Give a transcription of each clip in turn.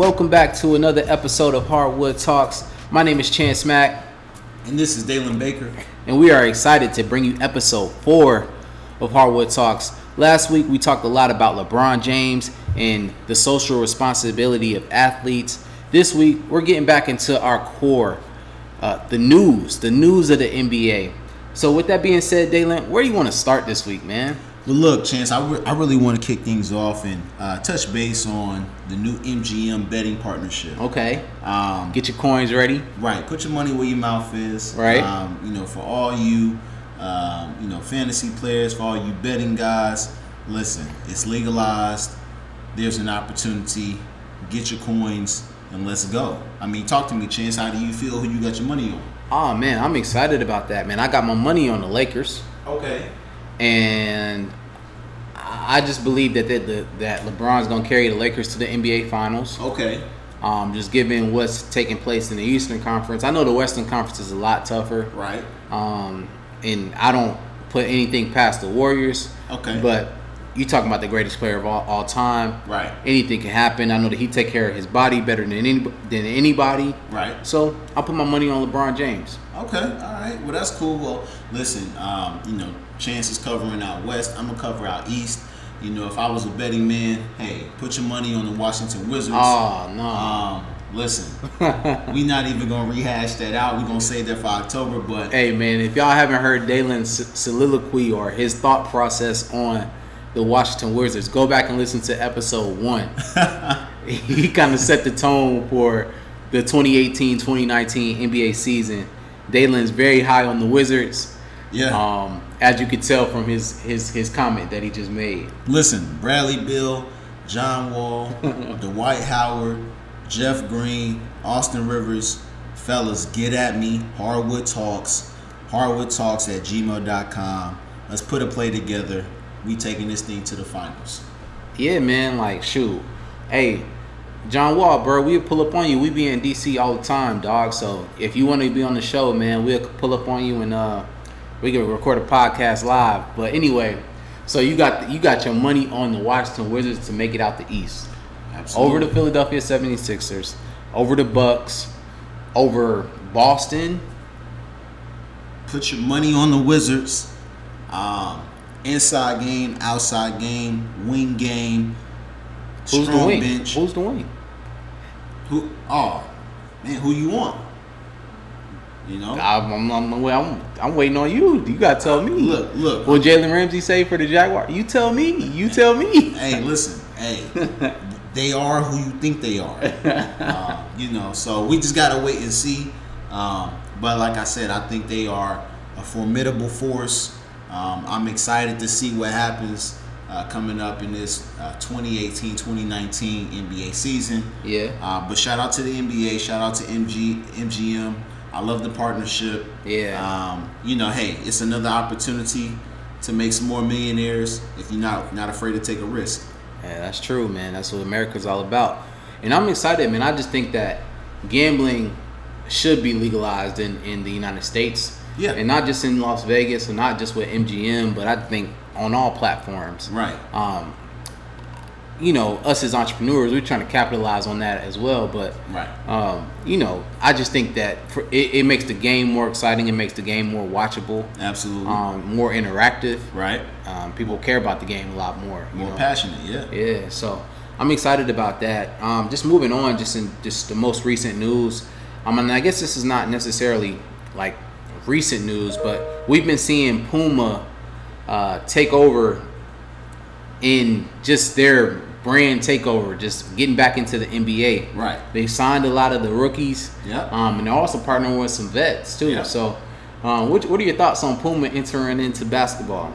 welcome back to another episode of Hardwood Talks. My name is Chance Mack, And this is Dalen Baker. and we are excited to bring you episode four of Hardwood Talks. Last week we talked a lot about LeBron James and the social responsibility of athletes. This week we're getting back into our core, uh, the news, the news of the NBA. So with that being said, Dalen, where do you want to start this week, man? But look, Chance, I, re- I really want to kick things off and uh, touch base on the new MGM betting partnership. Okay, Um, get your coins ready. right, put your money where your mouth is. Right. Um, you know, for all you, um, you know, fantasy players, for all you betting guys, listen, it's legalized. There's an opportunity. Get your coins and let's go. I mean, talk to me, Chance. How do you feel? Who you got your money on? Oh man, I'm excited about that, man. I got my money on the Lakers. Okay. and I just believe that that, that, that LeBron's gonna carry the Lakers to the NBA Finals. Okay. Um, just given what's taking place in the Eastern Conference, I know the Western Conference is a lot tougher. Right. Um, and I don't put anything past the Warriors. Okay. But you talking about the greatest player of all, all time. Right. Anything can happen. I know that he take care of his body better than any than anybody. Right. So I'll put my money on LeBron James. Okay, all right. Well, that's cool. Well, listen, um, you know, Chance is covering out west. I'm gonna cover out east. You know, if I was a betting man, hey, put your money on the Washington Wizards. Oh no. Um, listen, we not even gonna rehash that out. We're gonna save that for October. But Hey man, if y'all haven't heard Dalen's soliloquy or his thought process on the Washington Wizards, go back and listen to episode one. he kind of set the tone for the 2018-2019 NBA season. Dalen's very high on the Wizards, yeah, um, as you could tell from his his his comment that he just made. listen, Bradley Beal, John Wall, Dwight Howard, Jeff Green, Austin Rivers, fellas, get at me. Hardwood Talks, Hardwood Talks at gmail.com. Let's put a play together. We taking this thing to the finals. Yeah, man, like shoot. Hey, John Wall, bro, we'll pull up on you. We be in DC all the time, dog. So if you want to be on the show, man, we'll pull up on you and uh we can record a podcast live. But anyway, so you got you got your money on the Washington Wizards to make it out the East. Absolutely. Over the Philadelphia 76ers, over the Bucks, over Boston. Put your money on the Wizards. Um, inside game, outside game, wing game, Who's strong the wing? bench. Who's the wing? Who? Oh, man, who you want? You know. I'm, I'm, I'm, I'm, I'm waiting on you. You gotta tell me. Look, look. What Jalen Ramsey say for the Jaguar? You tell me. You tell me. hey, listen, hey, they are who you think they are. Uh, you know, so we just gotta wait and see. Um, but like I said, I think they are a formidable force. Um, I'm excited to see what happens uh, coming up in this uh, 2018-2019 NBA season. Yeah. Uh, but shout out to the NBA, shout out to MG MGM. I love the partnership. Yeah. Um, you know, hey, it's another opportunity to make some more millionaires if you're not not afraid to take a risk. Yeah, that's true, man. That's what America's all about. And I'm excited, man. I just think that gambling should be legalized in, in the United States. Yeah. And not just in Las Vegas and not just with MGM, but I think on all platforms. Right. Um, you know, us as entrepreneurs, we're trying to capitalize on that as well. But Right. um, you know, I just think that for, it, it makes the game more exciting. It makes the game more watchable, Absolutely. um, more interactive. right. Um, people care about the game a lot more. you More know? passionate. Yeah. Yeah, so I'm excited about that. Um, just moving on, just in just the most recent news. Um, and I guess this is not necessarily like recent news, but we've been seeing Puma uh, take over in just their brand takeover, just getting back into the NBA. Right. They signed a lot of the rookies. Yep. Um, and they're also partnering with some vets too. Yep. So, um, what, what are your thoughts on Puma entering into basketball?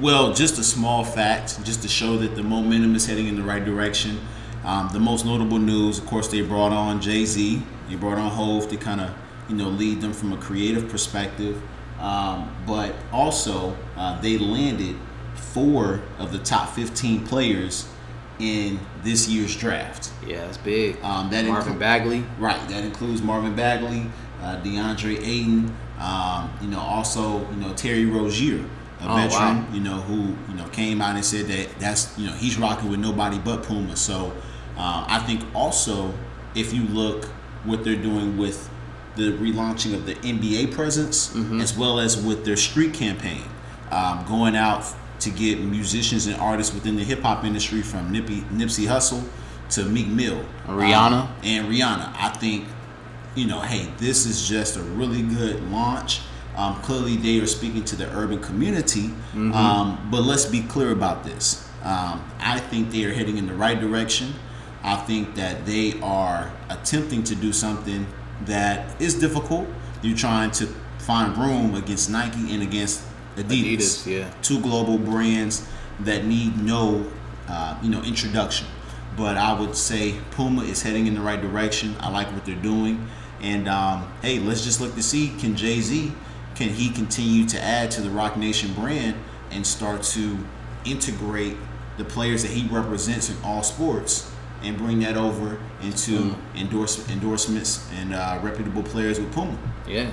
Well, just a small fact, just to show that the momentum is heading in the right direction. Um, the most notable news, of course, they brought on Jay Z. They brought on Hov to kind of, you know, lead them from a creative perspective. Um, but also, uh, they landed four of the top 15 players in this year's draft. Yeah, that's big. Um, that Marvin inclu- Bagley. Right. That includes Marvin Bagley, uh, DeAndre Ayton, um, you know, also you know Terry Rozier, a Oh, veteran, wow. you know, who you know came out and said that that's you know he's rocking with nobody but Puma. So Uh, I think also if you look what they're doing with the relaunching of the NBA presence, as well as with their street campaign, um, going out to get musicians and artists within the hip hop industry from Nippy, Nipsey Hussle to Meek Mill, Rihanna. um, and Rihanna. I think you know, hey, this is just a really good launch. Um, clearly, they are speaking to the urban community, um, but let's be clear about this. Um, I think they are heading in the right direction. I think that they are attempting to do something that is difficult. You're trying to find room against Nike and against Adidas, Adidas, yeah. two global brands that need no, uh, you know, introduction. But I would say Puma is heading in the right direction. I like what they're doing, and um, hey, let's just look to see can Jay Z can he continue to add to the Roc Nation brand and start to integrate the players that he represents in all sports and bring that over into endorse, endorsements and uh, reputable players with Puma. Yeah.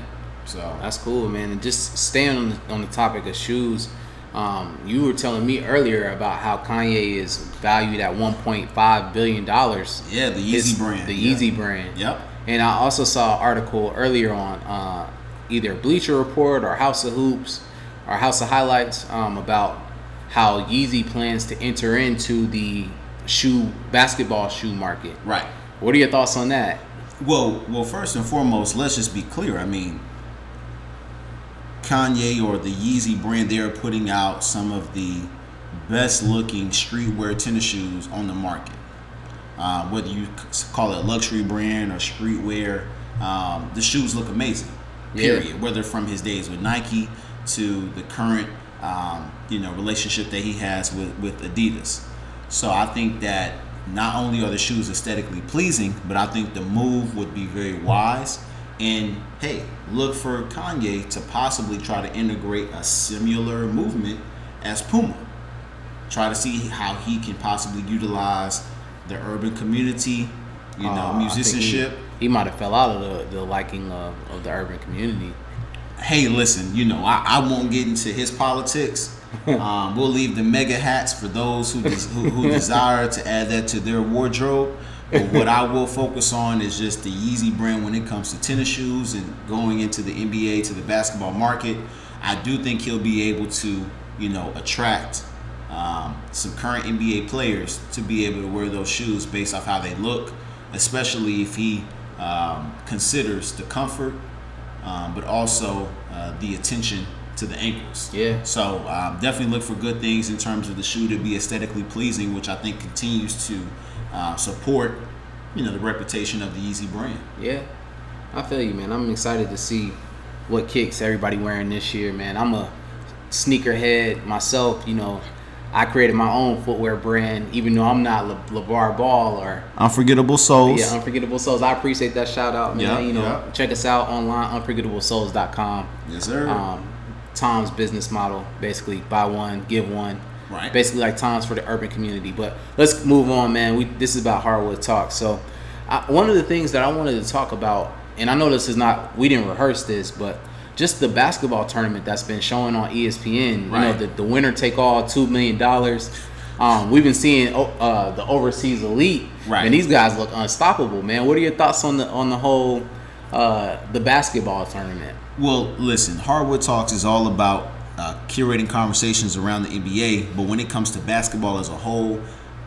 So That's cool, man. And just staying on the, on the topic of shoes, um, you were telling me earlier about how Kanye is valued at 1.5 billion dollars. yeah, the Yeezy brand, the yeah. Yeezy brand. Yep. And I also saw an article earlier on uh, either Bleacher Report or House of Hoops or House of Highlights um, about how Yeezy plans to enter into the shoe basketball shoe market. Right. What are your thoughts on that? Well, well, first and foremost, let's just be clear. I mean, Kanye or the Yeezy brand, they are putting out some of the best looking streetwear tennis shoes on the market. Uh, whether you call it luxury brand or streetwear, um, the shoes look amazing. Yeah. Period. Whether from his days with Nike to the current, um, you know, relationship that he has with with Adidas. So I think that not only are the shoes aesthetically pleasing, but I think the move would be very wise. And hey, look for Kanye to possibly try to integrate a similar movement as Puma. Try to see how he can possibly utilize the urban community, you know, Uh, musicianship. He, he might have fell out of the, the liking of, of the urban community. hey, listen, you know, I, I won't get into his politics. Um, we'll leave the MAGA hats for those who, des- who who desire to add that to their wardrobe. But what I will focus on is just the Yeezy brand when it comes to tennis shoes and going into the NBA to the basketball market. I do think he'll be able to, you know, attract um, some current NBA players to be able to wear those shoes based off how they look, especially if he um, considers the comfort, um, but also uh, the attention to the ankles. Yeah. So um, definitely look for good things in terms of the shoe to be aesthetically pleasing, which I think continues to uh, support, you know, the reputation of the Yeezy brand. Yeah, I feel you, man. I'm excited to see what kicks everybody wearing this year, man. I'm a sneakerhead myself. You know, I created my own footwear brand, even though I'm not Le- LaVar Ball or Unforgettable souls. yeah, Unforgettable Souls. I appreciate that shout out, man. Yeah, you know, yeah. check us out online, unforgettableSouls.com. yes, sir. Um, TOMS business model, basically buy one, give one. Right. Basically like times for the urban community. But let's move on, man. We this is about hardwood talk. So, I, one of the things that I wanted to talk about, and I know this is not we didn't rehearse this, but just the basketball tournament that's been showing on ESPN. You know, the, the winner take all two million dollars. Um, we've been seeing oh, uh, the overseas elite, Right. and these guys look unstoppable, man. What are your thoughts on the on the whole uh, the basketball tournament? Well, listen, Hardwood Talks is all about uh, curating conversations around the NBA, but when it comes to basketball as a whole,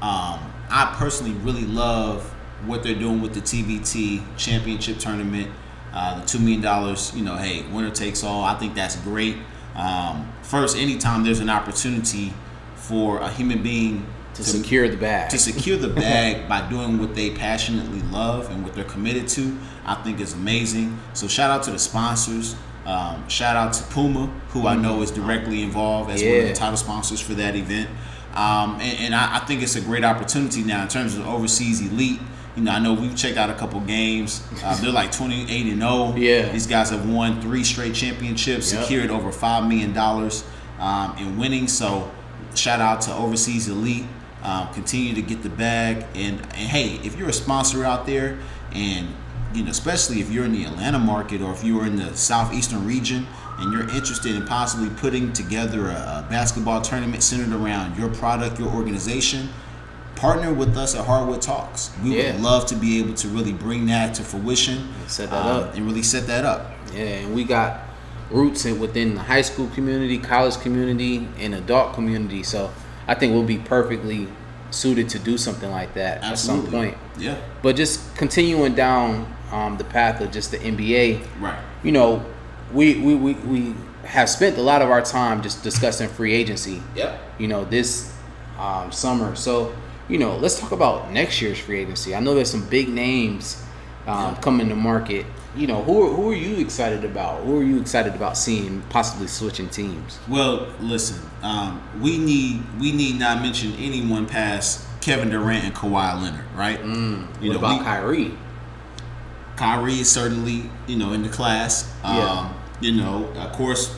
um, I personally really love what they're doing with the TBT championship tournament. Uh, the $2 million, you know, hey, winner takes all. I think that's great. Um, first, anytime there's an opportunity for a human being To secure the bag. to secure the bag by doing what they passionately love and what they're committed to, I think is amazing. So shout out to the sponsors. Um, shout out to Puma, who I know is directly involved as one of the title sponsors for that event. Um, and and I, I think it's a great opportunity now in terms of overseas elite. You know, I know we've checked out a couple games. Uh, they're like 28 and 0. Yeah. These guys have won three straight championships, Yep. secured over $5 million um, in winning. So, shout out to Overseas Elite. Um, continue to get the bag. And, and hey, if you're a sponsor out there, and you know, especially if you're in the Atlanta market or if you're in the southeastern region and you're interested in possibly putting together a, a basketball tournament centered around your product, your organization, partner with us at Hardwood Talks. We Yeah. would love to be able to really bring that to fruition set that um, up. and really set that up. Yeah, and we got roots in, within the high school community, college community, and adult community. So I think we'll be perfectly suited to do something like that at some point. Yeah. But just continuing down um, the path of just the NBA, Right. you know, we, we, we, we have spent a lot of our time just discussing free agency, Yep. you know, this um, summer. So, you know, let's talk about next year's free agency. I know there's some big names um, Yeah. coming to market. You know, who are, who are you excited about? Who are you excited about seeing possibly switching teams? Well, listen, um, we need we need not mention anyone past Kevin Durant and Kawhi Leonard, right? Mm, what about we- Kyrie? Kyrie is certainly, you know, in the class. Um, Yeah. You know, of course,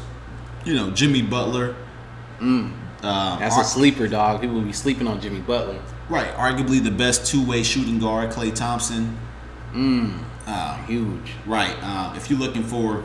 you know Jimmy Butler. Um, That's a sleeper, dog. People will be sleeping on Jimmy Butler. right, arguably the best two-way shooting guard, Klay Thompson. Huge. Right. Uh, if you're looking for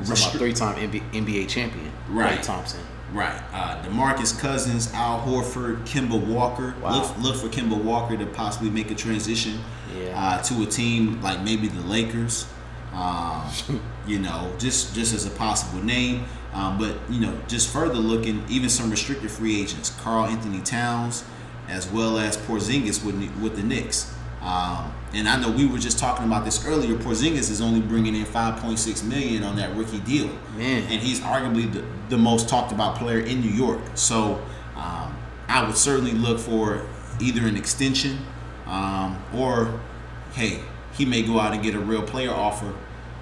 restri- three-time NBA, champion, Right. Klay Thompson. Right. Uh, Demarcus Cousins, Al Horford, Kemba Walker. Wow. Look, look for Kemba Walker to possibly make a transition Yeah. uh, to a team like maybe the Lakers. Um, you know, just just as a possible name. Um, but you know, just further looking, even some restricted free agents, Karl-Anthony Towns, as well as Porzingis with with the Knicks. Um, and I know we were just talking about this earlier. Porzingis is only bringing in 5.6 million on that rookie deal Man. and he's arguably the, the most talked about player in New York. So um, I would certainly look for either an extension um, or, hey, he may go out and get a real player offer,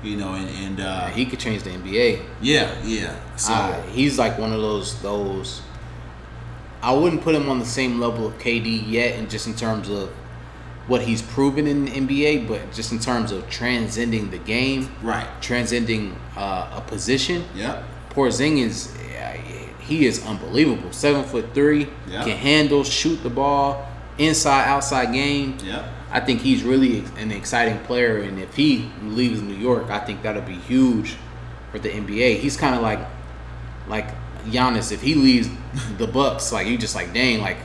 you know, and, and uh, He could change the NBA. yeah, yeah. So Uh, he's like one of those those. I wouldn't put him on the same level of KD yet, and just in terms of what he's proven in the NBA, but just in terms of transcending the game, right, transcending uh, a position. yeah, Porzingis, he is unbelievable. Seven foot three, Yeah. can handle, shoot the ball, inside outside game. yeah. I think he's really an exciting player, and if he leaves New York, I think that'll be huge for the NBA. He's kind of like like Giannis. If he leaves the Bucks, like you just like dang, like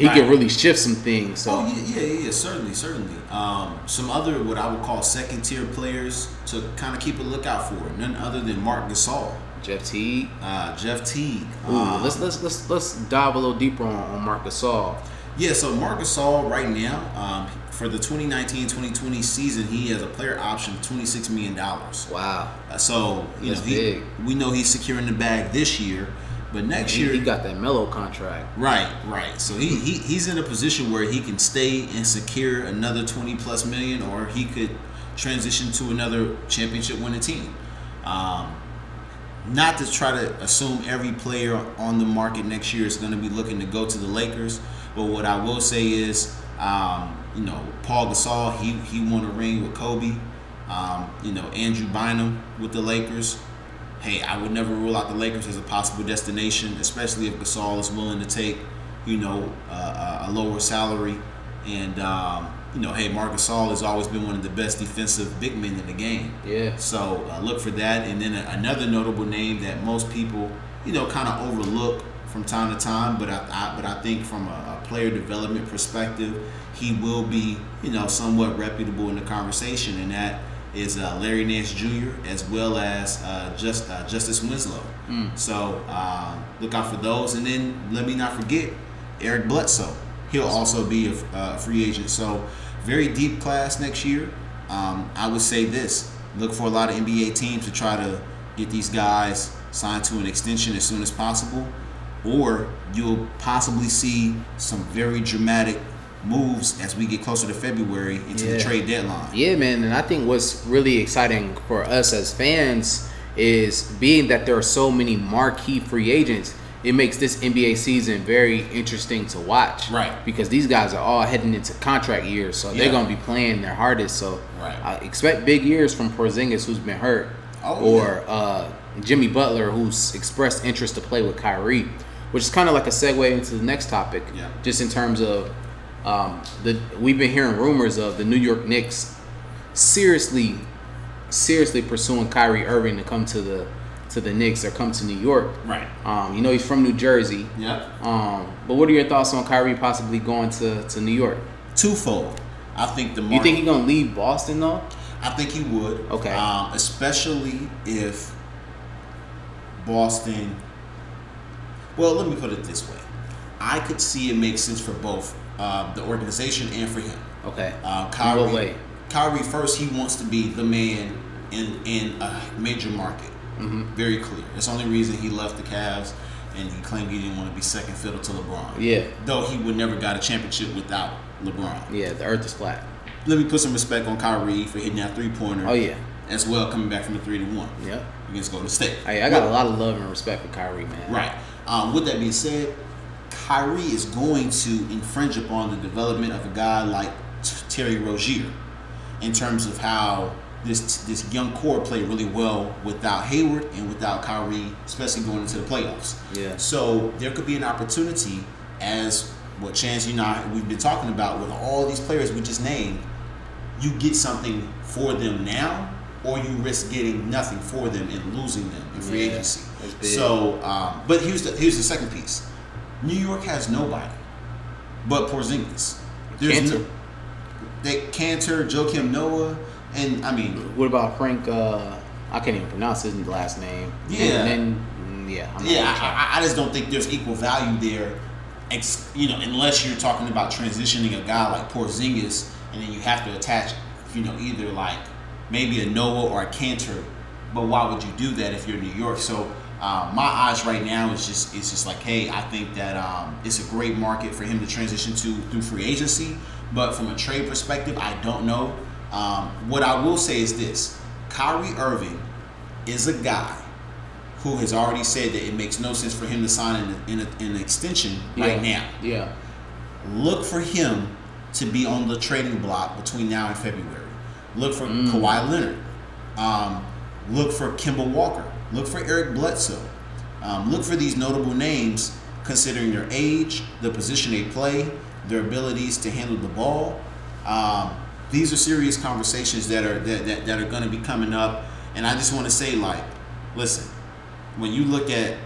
he Right. could really shift some things. So Oh yeah, yeah, yeah, certainly, certainly. Um, some other what I would call second tier players to kind of keep a lookout for, none other than Marc Gasol, Jeff Teague. uh, Jeff Teague. Ooh, um, let's let's let's let's dive a little deeper on, on Marc Gasol. Yeah, so Marc Gasol right now, um, for the 2019-2020 season, he has a player option of $26 million. Wow, Uh, so, you That's know, he, big. we know he's securing the bag this year, but next he, year... he got that mellow contract. Right, right. So he, he he's in a position where he can stay and secure another 20 plus million, or he could transition to another championship winning team. Um, not to try to assume every player on the market next year is going to be looking to go to the Lakers, but what I will say is, um, you know, Pau Gasol, he he won a ring with Kobe. Um, you know, Andrew Bynum with the Lakers. Hey, I would never rule out the Lakers as a possible destination, especially if Gasol is willing to take, you know, uh, a lower salary. And um, you know, hey, Marc Gasol has always been one of the best defensive big men in the game. Yeah. So uh, look for that. And then another notable name that most people, you know, kind of overlook from time to time, but I, I but I think from a, a player development perspective, he will be, you know, somewhat reputable in the conversation, and that is uh, Larry Nance Jr. as well as uh, just uh, Justice Winslow. So um, look out for those, and then let me not forget Eric Bledsoe. He'll also be a uh, free agent. So very deep class next year. Um, I would say this: look for a lot of NBA teams to try to get these guys signed to an extension as soon as possible, or you'll possibly see some very dramatic moves as we get closer to February into Yeah. the trade deadline. Yeah, man, and I think what's really exciting for us as fans is being that there are so many marquee free agents. It makes this NBA season very interesting to watch, Right. Because these guys are all heading into contract years, so they're gonna be playing their hardest. So, Right. I expect big years from Porzingis, who's been hurt, Oh, or uh, Jimmy Butler, who's expressed interest to play with Kyrie, which is kind of like a segue into the next topic, Yeah. just in terms of um, the we've been hearing rumors of the New York Knicks seriously, seriously pursuing Kyrie Irving to come to the to the Knicks or come to New York. Right. Um, you know he's from New Jersey. Yep. Um, but what are your thoughts on Kyrie possibly going to, to New York? Twofold. I think the You think he's gonna leave Boston though? I think he would. Okay. Um, especially if Boston. Well, let me put it this way. I could see it makes sense for both uh, the organization and for him. Okay. Uh, Kyrie? Kyrie first, he wants to be the man in in a major market. Mm-hmm. Very clear. That's the only reason he left the Cavs, and he claimed he didn't want to be second fiddle to LeBron. Yeah. Though he would never got a championship without LeBron. Yeah, the Earth is flat. Let me put some respect on Kyrie for hitting that three pointer. Oh yeah. As well, coming back from the three to one Yep. against Golden State. Hey, I got a lot of love and respect for Kyrie, man. Right. Um, with that being said, Kyrie is going to infringe upon the development of a guy like Terry Rozier in terms of how this this young core played really well without Hayward and without Kyrie, especially going into the playoffs. Yeah. So there could be an opportunity, as what Chance you and I we've been talking about with all these players we just named. You get something for them now, or you risk getting nothing for them and losing them in free Yeah, agency. So, um, but here's the here's the second piece. New York has nobody but Porzingis. There's Kanter. no they Kanter, Joakim Noah, and I mean What about Frank? Uh, I can't even pronounce his last name. Yeah. And then, mm, yeah. I'm Yeah. I, I- I just don't think there's equal value there. Ex, you know, unless you're talking about transitioning a guy like Porzingis, and then you have to attach, you know, either like maybe a Noah or a Kanter. But why would you do that if you're New York? So um, my eyes right now is just it's just like, hey, I think that um, it's a great market for him to transition to through free agency. But from a trade perspective, I don't know. Um, what I will say is this: Kyrie Irving is a guy who has already said that it makes no sense for him to sign an, in a, an extension right now. Yeah. Look for him to be on the trading block between now and February. Look for Mm. Kawhi Leonard. Um, look for Kemba Walker. Look for Eric Bledsoe. Um, look for these notable names considering their age, the position they play, their abilities to handle the ball. Um, these are serious conversations that are that, that, that are going to be coming up. And I just want to say, like, listen, when you look at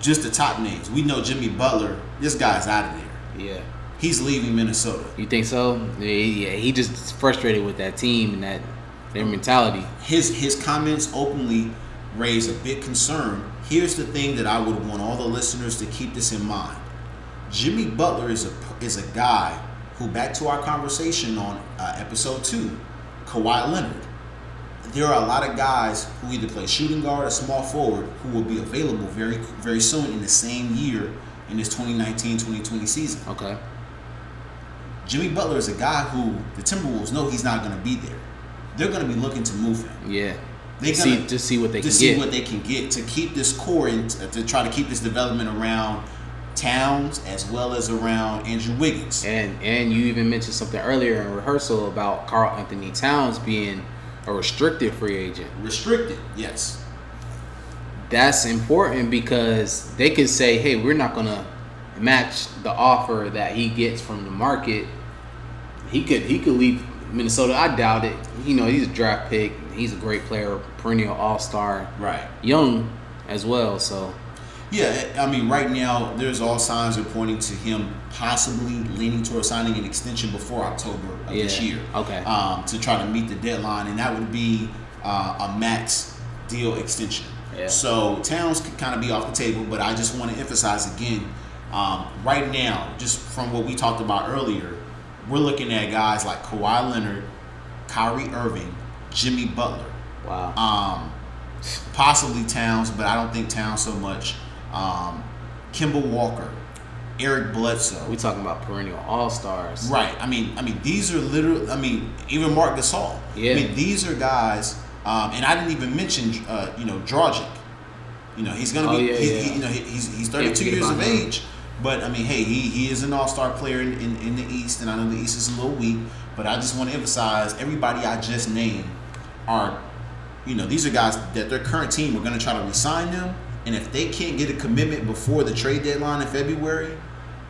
just the top names, we know Jimmy Butler. This guy's out of there. Yeah. He's leaving Minnesota. You think so? Yeah, yeah. He just frustrated with that team and that their mentality. His his comments openly raise a big concern. Here's the thing that I would want all the listeners to keep this in mind. Jimmy Butler is a is a guy who, back to our conversation on uh, episode two, Kawhi Leonard. There are a lot of guys who either play shooting guard or small forward who will be available very very soon in the same year in this 2019-2020 season. Okay. Jimmy Butler is a guy who the Timberwolves know he's not going to be there. They're going to be looking to move him. Yeah. They see gonna- to see what they to can see get. what they can get to keep this core and to, to try to keep this development around Towns as well as around Andrew Wiggins. And and you even mentioned something earlier in rehearsal about Karl-Anthony Towns being a restricted free agent. Restricted, yes. That's important because they could say, "Hey, we're not gonna match the offer that he gets from the market." He could he could leave Minnesota. I doubt it. You know, he's a draft pick. He's a great player, perennial All Star, Right. young as well. So Yeah, I mean, right now there's all signs are pointing to him possibly leaning towards signing an extension before October of this year. okay. Um, to try to meet the deadline, and that would be uh, a max deal extension. Yeah. So Towns could kind of be off the table, but I just want to emphasize again, um, right now, just from what we talked about earlier, we're looking at guys like Kawhi Leonard, Kyrie Irving, Jimmy Butler wow. um, possibly Towns, but I don't think Towns so much. Um, Kemba Walker, Eric Bledsoe. we talking about perennial All Stars. Right. I mean, I mean, these are literally. I mean, even Marc Gasol. Yeah. I mean, these are guys, um, and I didn't even mention, uh, you know, Dragic. You know, he's gonna Oh, be. yeah, he, yeah. he- you know, he, he's he's 32 forget years of him. age. But I mean, hey, he, he is an all star player in, in, in the East, and I know the East is a little weak. But I just want to emphasize everybody I just named are, you know, these are guys that their current team are going to try to resign them. And if they can't get a commitment before the trade deadline in February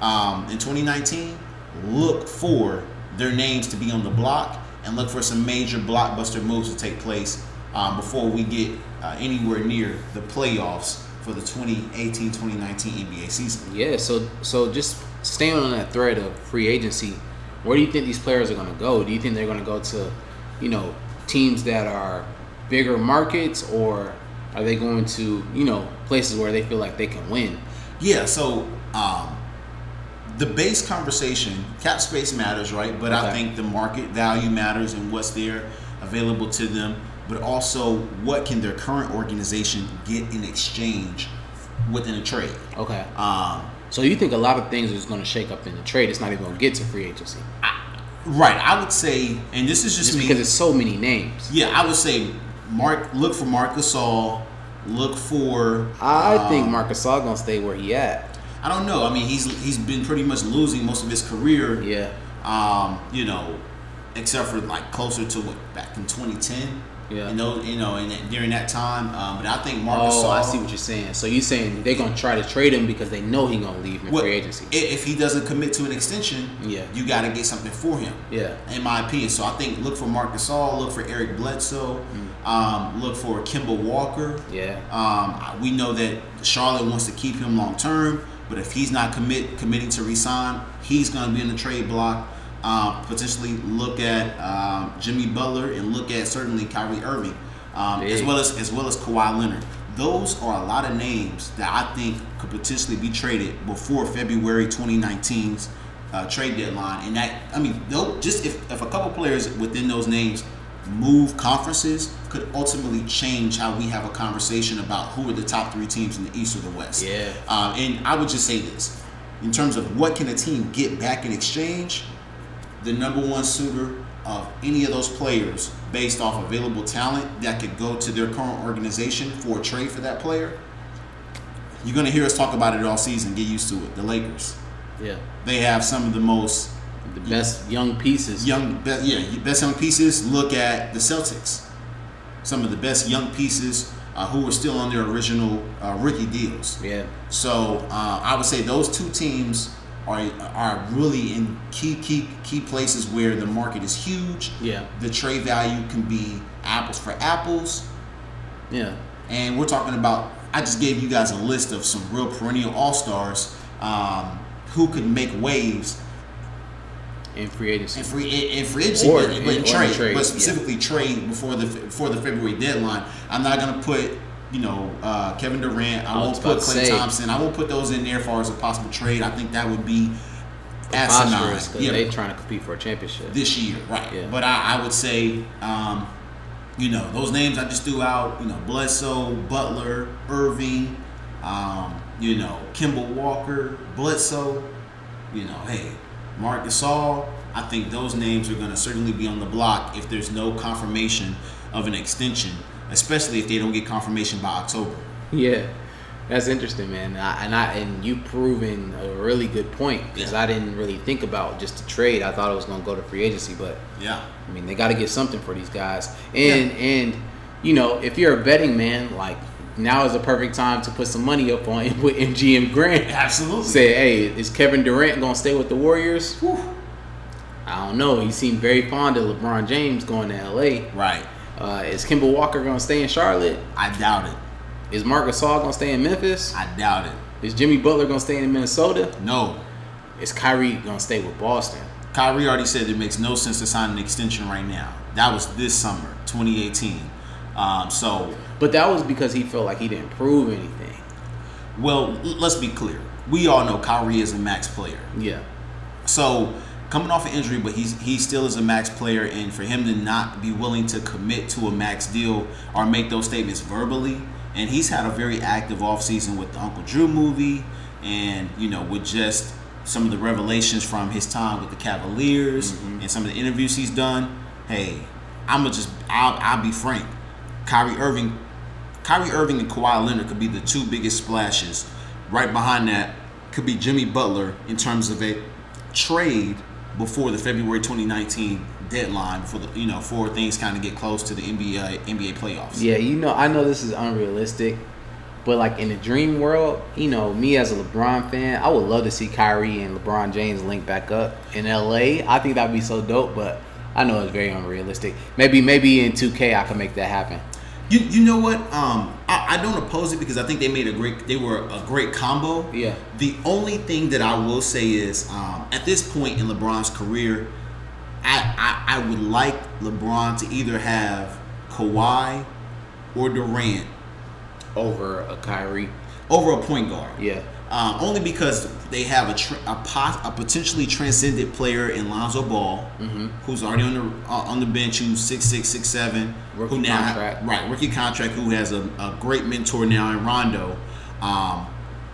um, in 2019, look for their names to be on the block and look for some major blockbuster moves to take place um, before we get uh, anywhere near the playoffs for the 2018-2019 NBA season. Yeah, so so just staying on that thread of free agency, where do you think these players are going to go? Do you think they're going to go to, you know, teams that are bigger markets, or are they going to, you know, places where they feel like they can win? Yeah, so um, the base conversation, cap space matters, right? But I think the market value matters and what's there available to them, but also what can their current organization get in exchange within a trade. Okay. Um, So you think a lot of things is going to shake up in the trade? It's not even going to get to free agency right, I would say, and this is just, just me. because it's so many names. yeah, I would say, Mark, look for Marc Gasol, look for. I um, think Marcus Gasol going to stay where he at. I don't know. I mean, he's he's been pretty much losing most of his career. Yeah. um, you know, except for like closer to what back in 2010. Yeah. You know, you know, and during that time, um, but I think Marcus. Oh. I see what you're saying. So you're saying they're going to try to trade him because they know he's to leave in Well, free agency? If he doesn't commit to an extension, Yeah. you got to get something for him. Yeah. In my opinion, so I think look for Marcus All look for Eric Bledsoe, Mm. um, look for Kemba Walker. Yeah. Um, we know that Charlotte wants to keep him long term, but if he's not commit committing to resign, he's going to be in the trade block. Um, potentially look at um, Jimmy Butler and look at certainly Kyrie Irving, um, as well as as well as Kawhi Leonard. Those are a lot of names that I think could potentially be traded before February 2019's uh, trade deadline. And that, I mean, though, just if, if a couple players within those names move conferences, could ultimately change how we have a conversation about who are the top three teams in the East or the West. Yeah. Um, and I would just say this in terms of what can a team get back in exchange, the number one suitor of any of those players based off available talent that could go to their current organization for a trade for that player. You're going to hear us talk about it all season. Get used to it. The Lakers. Yeah. They have some of the most The best young pieces. young, be, yeah, best young pieces. Look at the Celtics. Some of the best young pieces uh, who are still on their original uh, rookie deals. Yeah. So uh, I would say those two teams are are really in key key key places where the market is huge. Yeah. The trade value can be apples for apples, Yeah. and we're talking about. I just gave you guys a list of some real perennial all stars um, who could make waves In free agency. in free in, in free agency, Or but, in- in trade, trade, but yeah. specifically trade before the before the February deadline. I'm not gonna put you know uh, Kevin Durant. I, I won't put Klay. Thompson. I won't put those in there as far as a possible trade. I think that would be asinine. Yeah, they trying to compete for a championship. this year, right? Yeah. But I, I would say, um, you know, those names I just threw out. You know, Bledsoe, Butler, Irving. Um, you know, Kemba Walker, Bledsoe. You know, hey, Marc Gasol. I think those names are going to certainly be on the block if there's no confirmation of an extension, especially if they don't get confirmation by October. Yeah, that's interesting, man. I, and I and you proven a really good point because Yeah. I didn't really think about just the trade. I thought it was going to go to free agency, but Yeah. I mean they got to get something for these guys. And and you know if you're a betting man, like now is the perfect time to put some money up on with MGM Grand. Absolutely. Say, hey, is Kevin Durant going to stay with the Warriors? I don't know. He seemed very fond of LeBron James going to LA. Right. Uh, is Kemba Walker going to stay in Charlotte? I doubt it. Is Marc Gasol going to stay in Memphis? I doubt it. Is Jimmy Butler going to stay in Minnesota? No. Is Kyrie going to stay with Boston? Kyrie already said it makes no sense to sign an extension right now. That was this summer, 2018. Um, so, But that was because he felt like he didn't prove anything. well, let's be clear. We all know Kyrie is a max player. Yeah. So, coming off an injury, but he's he still is a max player, and for him to not be willing to commit to a max deal or make those statements verbally, and he's had a very active offseason with the Uncle Drew movie, and you know with just some of the revelations from his time with the Cavaliers mm-hmm. and some of the interviews he's done. Hey, I'm gonna just I'll, I'll be frank. Kyrie Irving, Kyrie Irving and Kawhi Leonard could be the two biggest splashes. Right behind that could be Jimmy Butler in terms of a trade before the February 2019 deadline, before the you know, before things kind of get close to the NBA NBA playoffs. Yeah, you know, I know this is unrealistic, but like in the dream world, you know, me as a LeBron fan, I would love to see Kyrie and LeBron James link back up in LA. I think that'd be so dope, but I know it's very unrealistic. Maybe maybe in 2K I can make that happen. You you know what? Um, I, I don't oppose it because I think they made a great. They were a great combo. Yeah. The only thing that I will say is, um, at this point in LeBron's career, I, I I would like LeBron to either have Kawhi or Durant Over a Kyrie. over a point guard. Yeah. Um, only because they have a tr- a, pos- a potentially transcendent player in Lonzo Ball, Mm-hmm. who's already on the uh, on the bench, who's six six six seven, Rookie who now contract. right rookie contract, who has a, a great mentor now in Rondo. Um,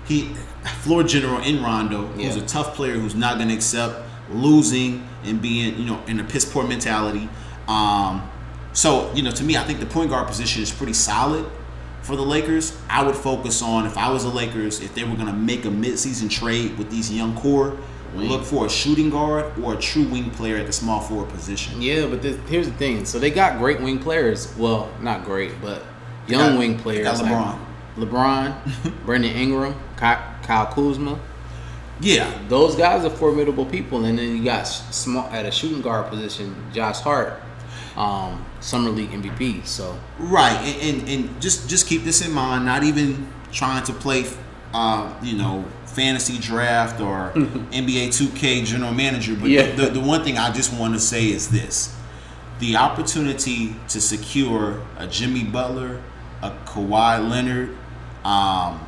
he floor general in Rondo, who's Yeah. a tough player who's not going to accept losing and being you know in a piss poor mentality. Um, so you know, to me, I think the point guard position is pretty solid for the Lakers. I would focus on if I was the Lakers, if they were going to make a midseason trade with these young core, Wing. look for a shooting guard or a true wing player at the small forward position. Yeah, but this, here's the thing. So they got great wing players. Well, not great, but young got- wing they players. got like LeBron, Brandon Ingram, Ky- Kyle Kuzma. Yeah, Those guys are formidable people. And then you got small at a shooting guard position, Josh Hart, um, summer league MVP. So Right, and, and, and just just keep this in mind. Not even trying to play, uh, you know, fantasy draft or NBA 2K general manager. But Yeah. the, the one thing I just want to say is this: the opportunity to secure a Jimmy Butler, a Kawhi Leonard, um,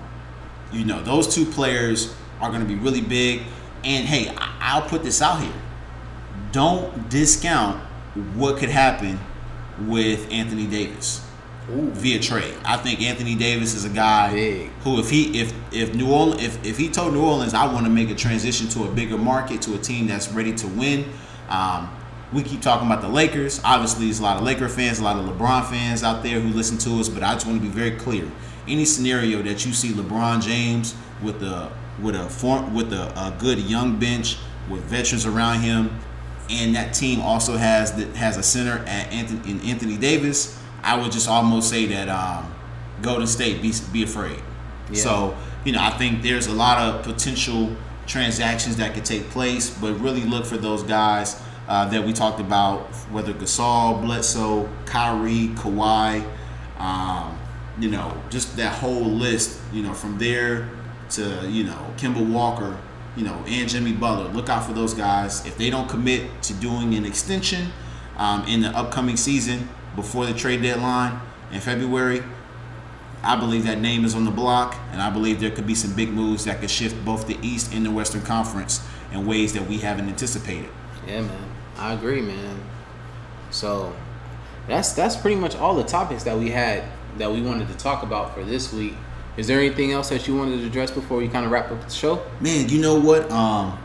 you know, those two players are going to be really big. And hey, I'll put this out here: don't discount what could happen with Anthony Davis via trade. I think Anthony Davis is a guy Big. who, if he if if New Orleans if, if he told New Orleans I want to make a transition to a bigger market to a team that's ready to win. Um, we keep talking about the Lakers. Obviously, there's a lot of Laker fans, a lot of LeBron fans out there who listen to us. But I just want to be very clear: any scenario that you see LeBron James with a with a form with a, a good young bench with veterans around him, and that team also has that has a center at Anthony in Anthony Davis, I would just almost say that um, Golden State be be afraid. Yeah. So you know, I think there's a lot of potential transactions that could take place, but really look for those guys uh, that we talked about, whether Gasol, Bledsoe, Kyrie, Kawhi, um, you know, just that whole list. You know, from there to you know Kemba Walker, you know, and Jimmy Butler. Look out for those guys. If they don't commit to doing an extension um, in the upcoming season before the trade deadline in February, I believe that name is on the block, and I believe there could be some big moves that could shift both the East and the Western Conference in ways that we haven't anticipated. yeah, man, I agree, man. So that's that's pretty much all the topics that we had that we wanted to talk about for this week. Is there anything else that you wanted to address before we kind of wrap up the show? Man, you know what? Um,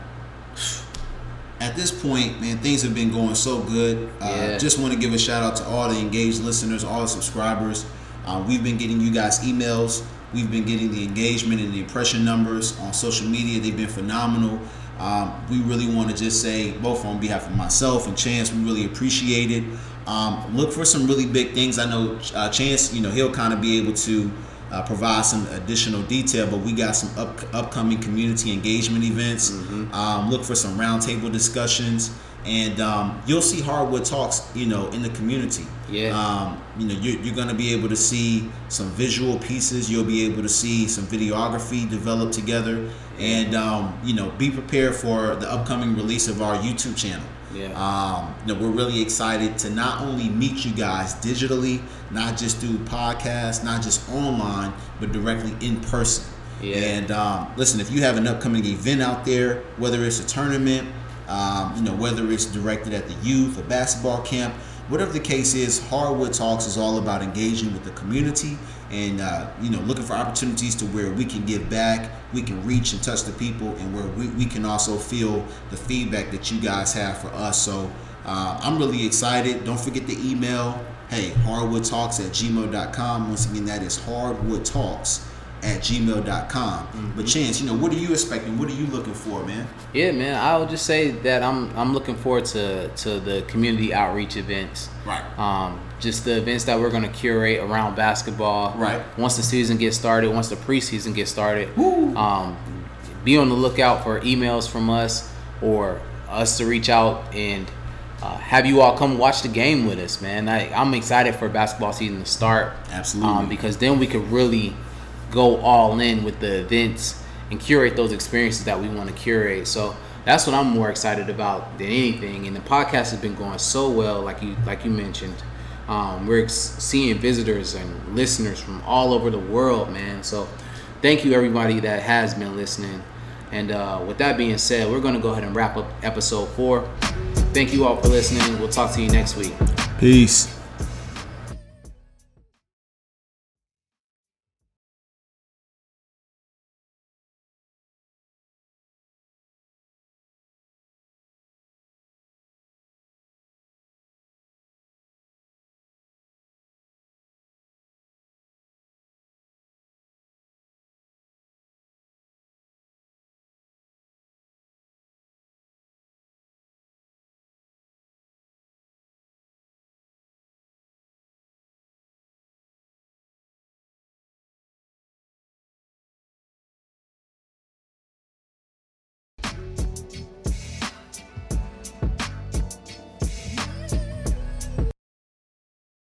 at this point, man, things have been going so good. Uh, Just want to give a shout out to all the engaged listeners, all the subscribers. Uh, we've been getting you guys emails. We've been getting the engagement and the impression numbers on social media. They've been phenomenal. Um, we really want to just say, both on behalf of myself and Chance, we really appreciate it. Um, look for some really big things. I know uh, Chance, you know, he'll kind of be able to uh, provide some additional detail, but we got some up, upcoming community engagement events. Um, look for some roundtable discussions, and um, you'll see hardwood talks, you know, in the community. Yeah. Um, you know, you're, you're going to be able to see some visual pieces. You'll be able to see some videography developed together, and um, you know, be prepared for the upcoming release of our YouTube channel. Yeah. Um, you know, we're really excited to not only meet you guys digitally, not just through podcasts, not just online, but directly in person. Yeah. And um, listen, if you have an upcoming event out there, whether it's a tournament, um, you know, whether it's directed at the youth, a basketball camp, whatever the case is, Hardwood Talks is all about engaging with the community and uh, you know looking for opportunities to where we can give back, we can reach and touch the people, and where we, we can also feel the feedback that you guys have for us. So uh, I'm really excited. Don't forget the email. Hey, hardwoodtalks at gmail.com. Once again, that is hardwoodtalks at gmail.com. But Chance, you know, what are you expecting? What are you looking for, man? Yeah, man. I would just say that I'm I'm looking forward to to the community outreach events. Right. Um, just the events that we're gonna curate around basketball. Right. Once the season gets started, once the preseason gets started. Woo. Um, be on the lookout for emails from us or us to reach out and uh, have you all come watch the game with us, man. I, I'm excited for basketball season to start. Absolutely. Um, because then we could really go all in with the events and curate those experiences that we want to curate. So that's what I'm more excited about than anything. And the podcast has been going so well, like you like you mentioned. Um, we're ex- seeing visitors and listeners from all over the world, man. So thank you everybody that has been listening. And uh, with that being said, we're going to go ahead and wrap up episode four. Thank you all for listening. We'll talk to you next week. Peace.